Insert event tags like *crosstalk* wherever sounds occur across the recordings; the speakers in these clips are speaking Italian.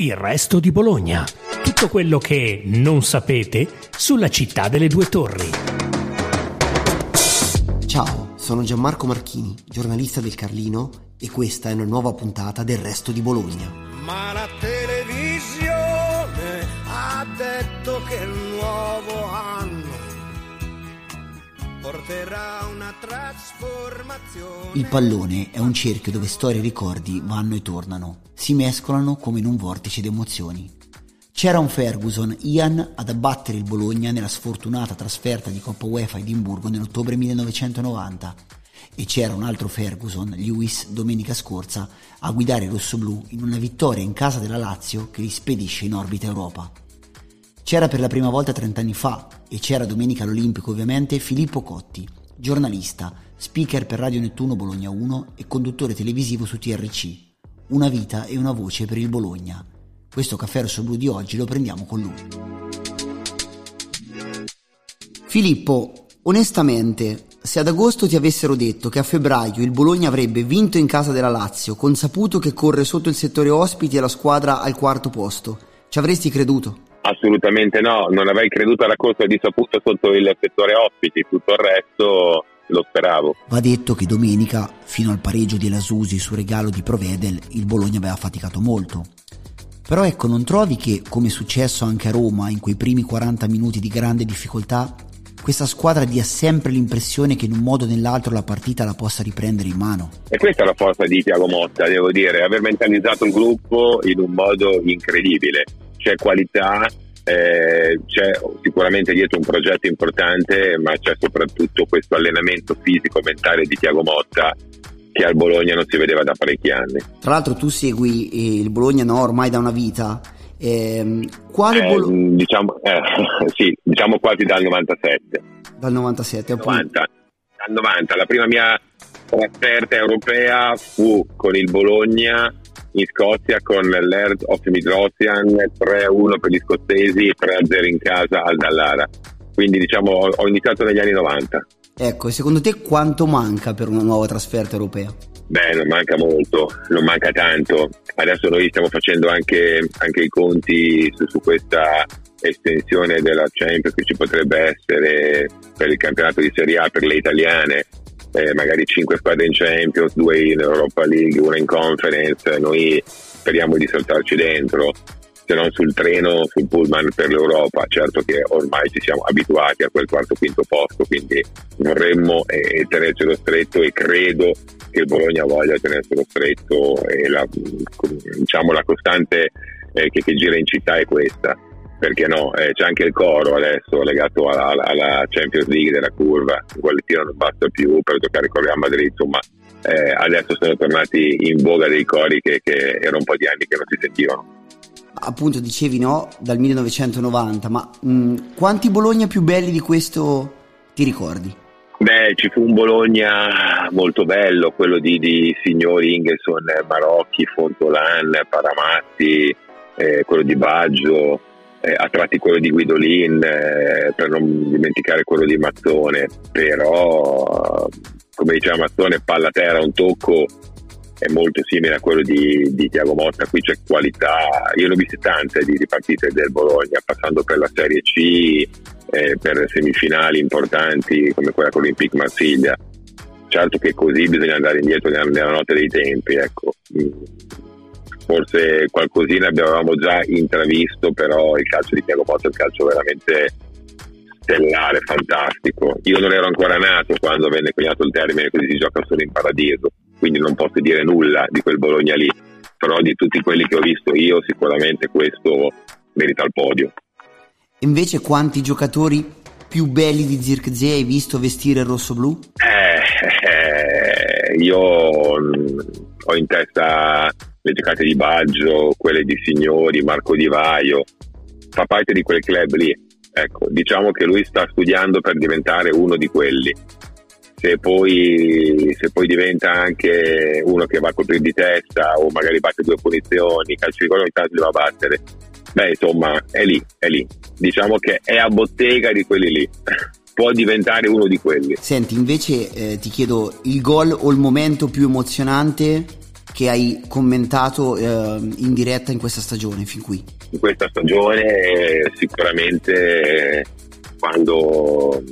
Il resto di Bologna. Tutto quello che non sapete sulla città delle due torri. Ciao, sono Gianmarco Marchini, giornalista del Carlino e questa è una nuova puntata del resto di Bologna. Ma la televisione ha detto che il nuovo anno porterà trasformazione. Il pallone è un cerchio dove storie e ricordi vanno e tornano, si mescolano come in un vortice di emozioni. C'era un Ferguson, Ian, ad abbattere il Bologna nella sfortunata trasferta di Coppa UEFA a Edimburgo nell'ottobre 1990 e c'era un altro Ferguson, Lewis, domenica scorsa, a guidare i rossoblù in una vittoria in casa della Lazio che li spedisce in orbita Europa. C'era per la prima volta 30 anni fa e c'era domenica all'Olimpico ovviamente Filippo Cotti, giornalista, speaker per Radio Nettuno Bologna 1 e conduttore televisivo su TRC. Una vita e una voce per il Bologna. Questo caffè rosso blu di oggi lo prendiamo con lui. Filippo, onestamente, se ad agosto ti avessero detto che a febbraio il Bologna avrebbe vinto in casa della Lazio, consaputo che corre sotto il settore ospiti e la squadra al quarto posto, ci avresti creduto? Assolutamente no, non avrei creduto alla corsa di saputo sotto il settore ospiti, tutto il resto lo speravo. Va detto che domenica, fino al pareggio di Lasusi su regalo di Provedel, il Bologna aveva faticato molto. Però ecco, non trovi che, come è successo anche a Roma, in quei primi 40 minuti di grande difficoltà, questa squadra dia sempre l'impressione che in un modo o nell'altro la partita la possa riprendere in mano. E questa è la forza di Tiago Motta, devo dire, aver mentalizzato il gruppo in un modo incredibile c'è qualità, eh, c'è sicuramente dietro un progetto importante, ma c'è soprattutto questo allenamento fisico-mentale di Tiago Motta che al Bologna non si vedeva da parecchi anni. Tra l'altro tu segui eh, il Bologna no, ormai da una vita. Eh, quale eh, Bolo- diciamo, eh, *laughs* sì, diciamo quasi dal 97. Dal 97, appunto. 90, dal 90. La prima mia trasferta europea fu con il Bologna in Scozia con l'Erd of Midlothian 3-1 per gli scozzesi e 3-0 in casa al Dallara. Quindi diciamo ho iniziato negli anni 90. Ecco, e secondo te quanto manca per una nuova trasferta europea? Beh, non manca molto, non manca tanto. Adesso noi stiamo facendo anche, anche i conti su, su, questa estensione della Champions che ci potrebbe essere per il campionato di Serie A per le italiane eh, magari 5 squadre in Champions, 2 in Europa League, una in Conference, noi speriamo di saltarci dentro, se non sul treno, sul pullman per l'Europa, certo che ormai ci siamo abituati a quel quarto quinto posto, quindi vorremmo eh, tenercelo stretto e credo che il Bologna voglia tenerselo stretto e la, diciamo, la costante eh, che, che gira in città è questa perché no? Eh, c'è anche il coro adesso legato alla, alla, Champions League della curva, il qualitino non basta più per giocare con Real Madrid, insomma eh, adesso sono tornati in voga dei cori che, che erano un po' di anni che non si sentivano. Appunto dicevi no, dal 1990, ma mh, quanti Bologna più belli di questo ti ricordi? Beh, ci fu un Bologna molto bello, quello di, di signori Ingelson, Marocchi, Fontolan, Paramatti, eh, quello di Baggio, eh, a tratti quello di Guidolin, eh, per non dimenticare quello di Mazzone, però come diceva Mazzone, palla terra, un tocco è molto simile a quello di, di Tiago Motta, qui c'è qualità, io ne ho viste tante di, di partite del Bologna, passando per la Serie C, eh, per semifinali importanti come quella con l'Olympique Marsiglia. Certo che così bisogna andare indietro nella, notte dei tempi, ecco forse qualcosina abbiamo già intravisto, però il calcio di Tiago Motta è un calcio veramente stellare, fantastico. Io non ero ancora nato quando venne coniato il termine così si gioca solo in paradiso, quindi non posso dire nulla di quel Bologna lì, però di tutti quelli che ho visto io sicuramente questo merita il podio. Invece quanti giocatori più belli di Zirkzee hai visto vestire il rosso-blu? Eh, eh, io mm, ho in testa le giocate di Baggio, quelle di Signori, Marco Di Vaio, fa parte di quel club lì. Ecco, diciamo che lui sta studiando per diventare uno di quelli. Se poi, se poi diventa anche uno che va a colpire di testa o magari batte due punizioni, calcio di gol ogni tanto li va a battere, beh insomma è lì, è lì. Diciamo che è a bottega di quelli lì. *laughs* Può diventare uno di quelli. Senti, invece eh, ti chiedo il gol o il momento più emozionante che hai commentato eh, in diretta in questa stagione fin qui? In questa stagione sicuramente quando,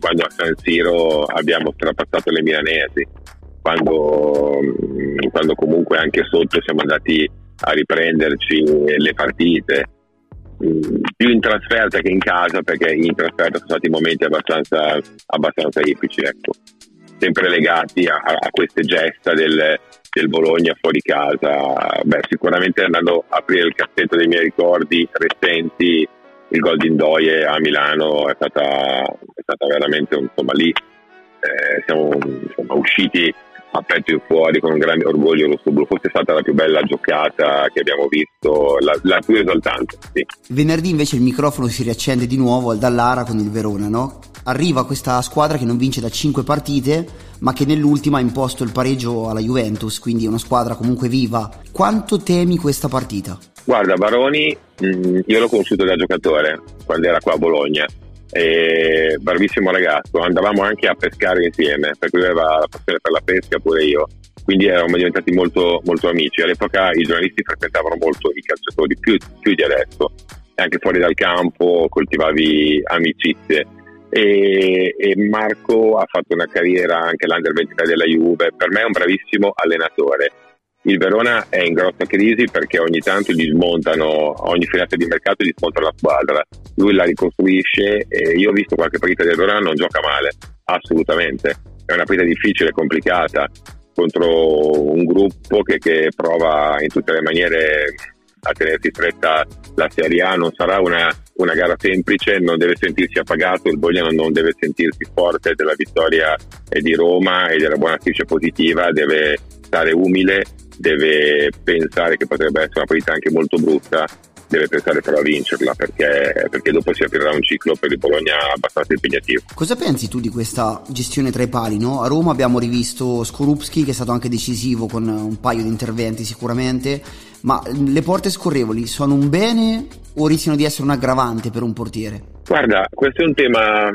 quando a San Siro abbiamo strapassato le milanesi, quando, quando comunque anche sotto siamo andati a riprenderci le partite più in trasferta che in casa perché in trasferta sono stati momenti abbastanza, abbastanza epici ecco. sempre legati a, a queste gesta del, del, Bologna fuori casa. Beh sicuramente andando a aprire il cassetto dei miei ricordi recenti il gol di Indoie a Milano è stata, è stata veramente insomma lì eh, siamo insomma, usciti a petto in fuori con un grande orgoglio rosso blu. Forse è stata la più bella giocata che abbiamo visto, la, la più esaltante. Sì. Venerdì invece il microfono si riaccende di nuovo al Dallara con il Verona, no? Arriva questa squadra che non vince da 5 partite, ma che nell'ultima ha imposto il pareggio alla Juventus, quindi è una squadra comunque viva. Quanto temi questa partita? Guarda, Baroni, mm, io l'ho conosciuto da giocatore quando era qua a Bologna e bravissimo ragazzo, andavamo anche a pescare insieme, perché lui aveva la passione per la pesca pure io, quindi eravamo diventati molto, molto amici. All'epoca i giornalisti frequentavano molto i calciatori, più, più di adesso, anche fuori dal campo coltivavi amicizie. E, e, Marco ha fatto una carriera anche all'Under 23 della Juve, per me è un bravissimo allenatore il Verona è in grossa crisi perché ogni tanto gli smontano, ogni finata di mercato gli smontano la squadra, lui la ricostruisce e io ho visto qualche partita del Verona non gioca male, assolutamente, è una partita difficile, complicata contro un gruppo che, che prova in tutte le maniere a tenersi stretta la Serie A, non sarà una, una gara semplice, non deve sentirsi appagato, il Bologna non deve sentirsi forte della vittoria di Roma e della buona striscia positiva, deve stare umile deve pensare che potrebbe essere una partita anche molto brutta, deve pensare però a vincerla perché, perché, dopo si aprirà un ciclo per il Bologna abbastanza impegnativo. Cosa pensi tu di questa gestione tra i pali? No? A Roma abbiamo rivisto Skorupski che è stato anche decisivo con un paio di interventi sicuramente, ma le porte scorrevoli sono un bene o rischiano di essere un aggravante per un portiere? Guarda, questo è un tema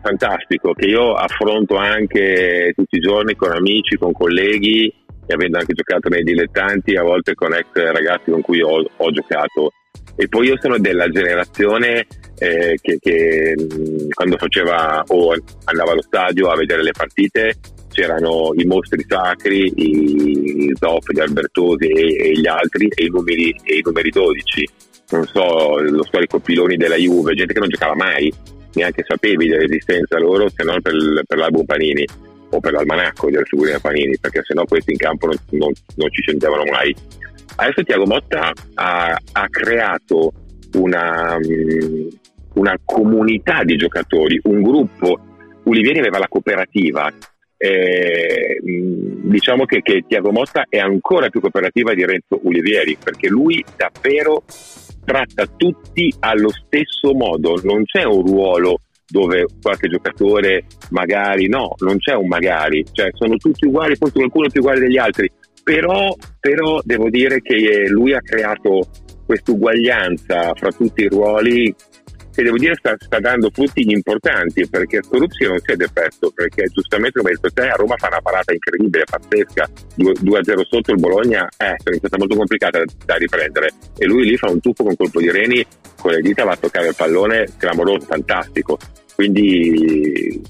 fantastico che io affronto anche tutti i giorni con amici, con colleghi e avendo anche giocato nei dilettanti, a volte con ex ragazzi con cui ho, ho giocato. E poi io sono della generazione eh, che, che quando faceva o andava allo stadio a vedere le partite c'erano i mostri sacri, i Zoff, gli Albertosi e, e gli altri e i, numeri, e i numeri 12. Non so, lo storico piloni della Juve, gente che non giocava mai, neanche sapevi dell'esistenza loro se non per, per l'album Panini o per l'almanacco delle figurine Panini, perché sennò questi in campo non, non, non ci sentivano mai. Adesso Tiago Motta ha, ha creato una, mm, una, comunità di giocatori, un gruppo. Ulivieri aveva la cooperativa. Eh, diciamo che, che Tiago Motta è ancora più cooperativa di Renzo Ulivieri perché lui davvero tratta tutti allo stesso modo, non c'è un ruolo dove qualche giocatore magari no, non c'è un magari, cioè sono tutti uguali, forse qualcuno più uguale degli altri, però, però devo dire che lui ha creato questa uguaglianza fra tutti i ruoli che devo dire sta, sta dando frutti importanti perché Skorupski non si è depresso perché giustamente come hai detto te a Roma fa una parata incredibile, pazzesca 2-0 sotto il Bologna eh, è stata molto complicata da riprendere e lui lì fa un tuffo con colpo di reni con le dita va a toccare il pallone clamoroso, fantastico quindi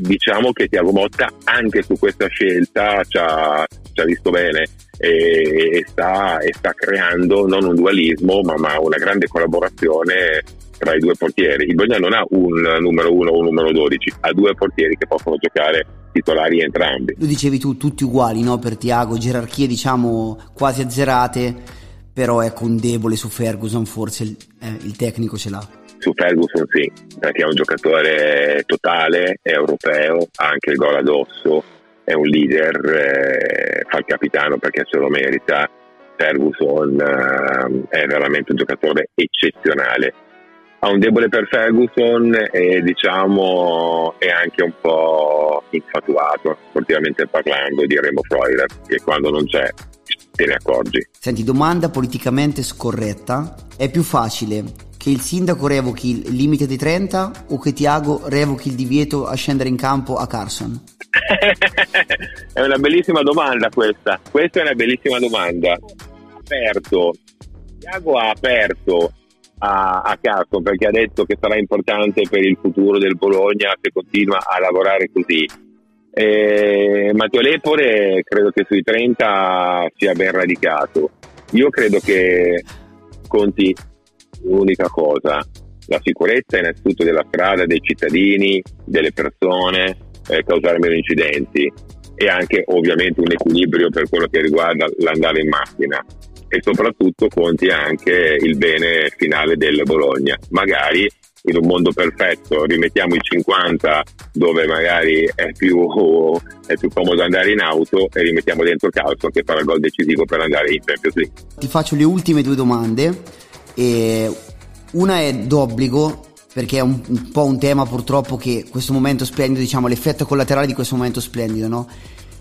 diciamo che Tiago Motta anche su questa scelta ci ha, ci ha visto bene e, e, sta, e, sta, creando non un dualismo ma, ma, una grande collaborazione tra i due portieri. Il Bologna non ha un numero 1 o un numero 12, ha due portieri che possono giocare titolari entrambi. Lo dicevi tu, tutti uguali no? per Tiago, gerarchie diciamo quasi azzerate, però ecco un debole su Ferguson forse il, eh, il tecnico ce l'ha. Su Ferguson sì, perché è un giocatore totale, è europeo, ha anche il gol addosso, è un leader, eh, fa il capitano perché se lo merita. Ferguson eh, è veramente un giocatore eccezionale. Ha un debole per Ferguson e diciamo è anche un po' infatuato, sportivamente parlando, di Remo Freuler, che quando non c'è te ne accorgi. Senti, domanda politicamente scorretta. È più facile che il sindaco revochi il limite dei 30 o che Tiago revochi il divieto a scendere in campo a Carson? *laughs* è una bellissima domanda questa. Questa è una bellissima domanda. Aperto. Tiago ha aperto a, a Carson perché ha detto che sarà importante per il futuro del Bologna se continua a lavorare così. Eh, Matteo Lepore credo che sui 30 sia ben radicato. Io credo che conti un'unica cosa, la sicurezza innanzitutto della strada, dei cittadini, delle persone, eh, causare meno incidenti e anche ovviamente un equilibrio per quello che riguarda l'andare in macchina e soprattutto conti anche il bene finale del Bologna. Magari in un mondo perfetto rimettiamo i 50 dove magari è più, è più comodo andare in auto e rimettiamo dentro Calcio che farà il gol decisivo per andare in Champions League. Ti faccio le ultime due domande. E una è d'obbligo perché è un, un, po' un tema purtroppo che questo momento splendido, diciamo l'effetto collaterale di questo momento splendido, no?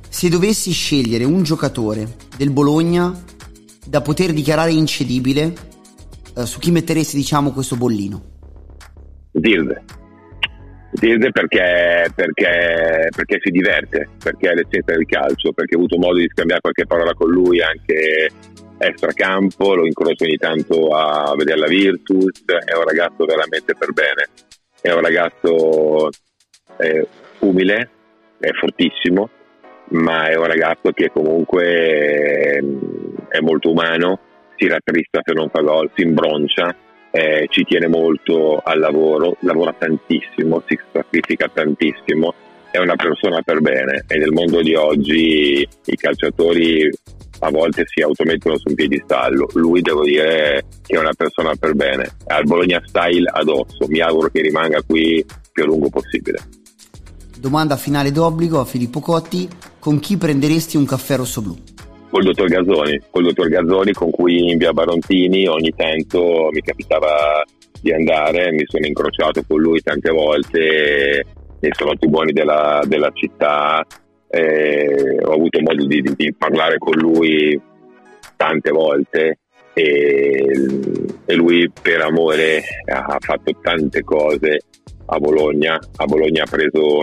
Se dovessi scegliere un giocatore del Bologna da poter dichiarare incedibile, eh, su chi metteresti diciamo questo bollino? Zirde. Zirde perché, perché, perché, si diverte, perché è l'essenza del calcio, perché ho avuto modo di scambiare qualche parola con lui anche extracampo, lo incrocio ogni tanto a vedere la Virtus, è un ragazzo veramente per bene, è un ragazzo eh, umile, è fortissimo, ma è un ragazzo che comunque è, è molto umano, si rattrista se non fa gol, si imbroncia eh, ci tiene molto al lavoro, lavora tantissimo, si sacrifica tantissimo, è una persona per bene e nel mondo di oggi i calciatori a volte si automettono su un piedistallo, lui devo dire che è una persona per bene, ha il Bologna style addosso, mi auguro che rimanga qui più a lungo possibile. Domanda finale d'obbligo a Filippo Cotti, con chi prenderesti un caffè rosso-blu? col dottor Gazzoni, col dottor Gazzoni con cui in via Barontini ogni tanto mi capitava di andare, mi sono incrociato con lui tante volte nei saloti buoni della, della città, eh, ho avuto modo di, di, parlare con lui tante volte e, e lui per amore ha fatto tante cose a Bologna, a Bologna ha preso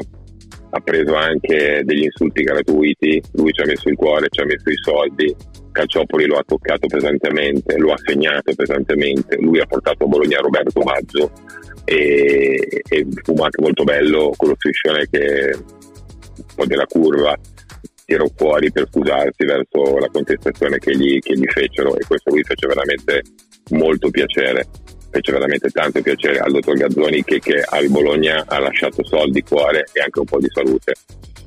ha preso anche degli insulti gratuiti, lui ci ha messo il cuore, ci ha messo i soldi, Calciopoli lo ha toccato pesantemente, lo ha segnato pesantemente, lui ha portato a Bologna Roberto Maggio e, e fu anche molto bello quello striscione che po' della curva tirò fuori per scusarsi verso la contestazione che gli, che gli fecero e questo lui fece veramente molto piacere fece veramente tanto piacere al dottor Gazzoni che, che al Bologna ha lasciato soldi, cuore e anche un po' di salute.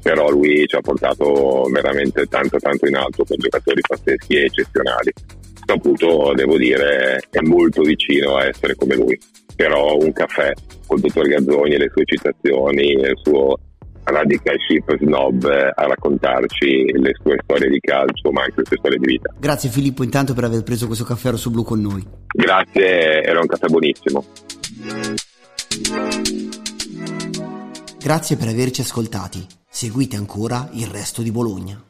Però lui ci ha portato veramente tanto tanto in alto con giocatori pazzeschi e eccezionali. Saputo devo dire è molto vicino a essere come lui. Però un caffè col dottor Gazzoni e le sue citazioni e il suo radical ship snob a raccontarci le sue storie di calcio ma anche le sue storie di vita. Grazie Filippo intanto per aver preso questo caffè rosso blu con noi. Grazie, era un caffè buonissimo. Grazie per averci ascoltati. Seguite ancora il resto di Bologna.